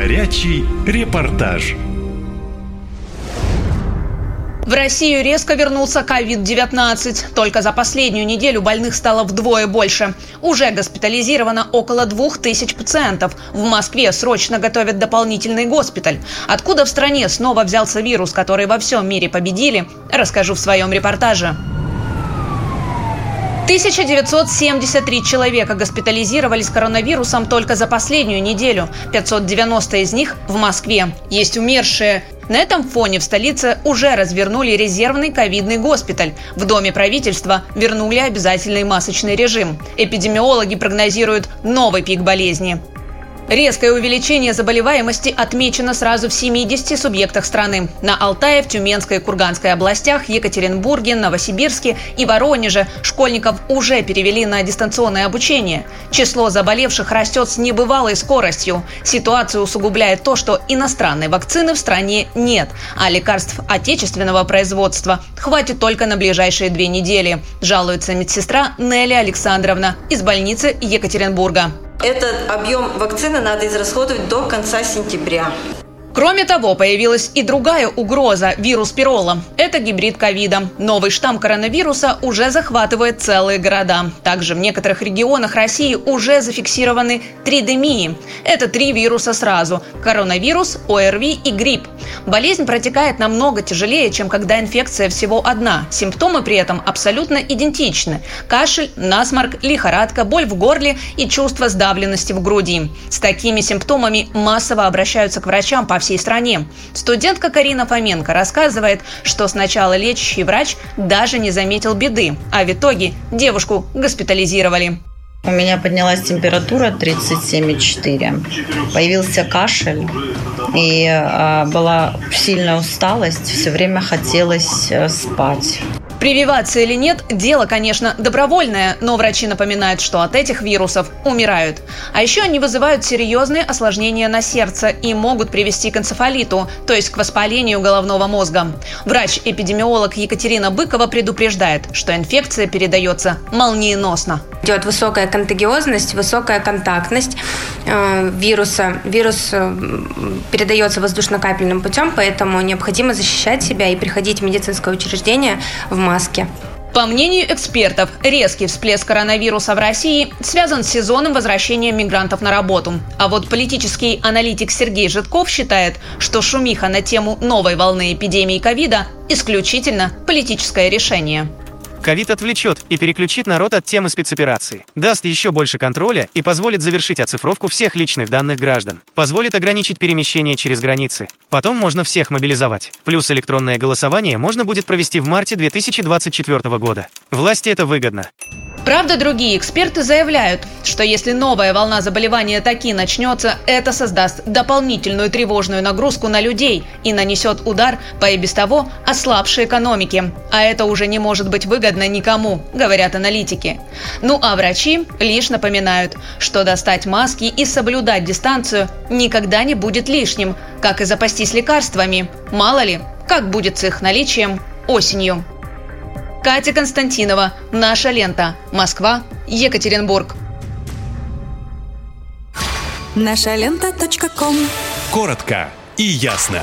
Горячий репортаж. В Россию резко вернулся COVID-19. Только за последнюю неделю больных стало вдвое больше. Уже госпитализировано около двух тысяч пациентов. В Москве срочно готовят дополнительный госпиталь. Откуда в стране снова взялся вирус, который во всем мире победили, расскажу в своем репортаже. 1973 человека госпитализировались коронавирусом только за последнюю неделю. 590 из них в Москве. Есть умершие. На этом фоне в столице уже развернули резервный ковидный госпиталь. В Доме правительства вернули обязательный масочный режим. Эпидемиологи прогнозируют новый пик болезни. Резкое увеличение заболеваемости отмечено сразу в 70 субъектах страны. На Алтае, в Тюменской и Курганской областях, Екатеринбурге, Новосибирске и Воронеже школьников уже перевели на дистанционное обучение. Число заболевших растет с небывалой скоростью. Ситуацию усугубляет то, что иностранной вакцины в стране нет, а лекарств отечественного производства хватит только на ближайшие две недели, жалуется медсестра Нелли Александровна из больницы Екатеринбурга. Этот объем вакцины надо израсходовать до конца сентября. Кроме того, появилась и другая угроза – вирус пирола. Это гибрид ковида. Новый штамм коронавируса уже захватывает целые города. Также в некоторых регионах России уже зафиксированы тридемии. Это три вируса сразу – коронавирус, ОРВИ и грипп. Болезнь протекает намного тяжелее, чем когда инфекция всего одна. Симптомы при этом абсолютно идентичны – кашель, насморк, лихорадка, боль в горле и чувство сдавленности в груди. С такими симптомами массово обращаются к врачам по всей всей стране. Студентка Карина Фоменко рассказывает, что сначала лечащий врач даже не заметил беды, а в итоге девушку госпитализировали. У меня поднялась температура 37,4. Появился кашель и э, была сильная усталость. Все время хотелось э, спать. Прививаться или нет – дело, конечно, добровольное, но врачи напоминают, что от этих вирусов умирают. А еще они вызывают серьезные осложнения на сердце и могут привести к энцефалиту, то есть к воспалению головного мозга. Врач-эпидемиолог Екатерина Быкова предупреждает, что инфекция передается молниеносно. Идет высокая контагиозность, высокая контактность вируса. Вирус э, передается воздушно-капельным путем, поэтому необходимо защищать себя и приходить в медицинское учреждение в маске. По мнению экспертов, резкий всплеск коронавируса в России связан с сезонным возвращением мигрантов на работу. А вот политический аналитик Сергей Житков считает, что шумиха на тему новой волны эпидемии ковида – исключительно политическое решение. Ковид отвлечет и переключит народ от темы спецоперации, даст еще больше контроля и позволит завершить оцифровку всех личных данных граждан, позволит ограничить перемещение через границы. Потом можно всех мобилизовать. Плюс электронное голосование можно будет провести в марте 2024 года. Власти это выгодно. Правда, другие эксперты заявляют, что если новая волна заболевания таки начнется, это создаст дополнительную тревожную нагрузку на людей и нанесет удар по и без того ослабшей экономике. А это уже не может быть выгодно никому, говорят аналитики. Ну а врачи лишь напоминают, что достать маски и соблюдать дистанцию никогда не будет лишним, как и запастись лекарствами. Мало ли, как будет с их наличием осенью. Катя Константинова. Наша лента. Москва. Екатеринбург. Наша лента. Коротко и ясно.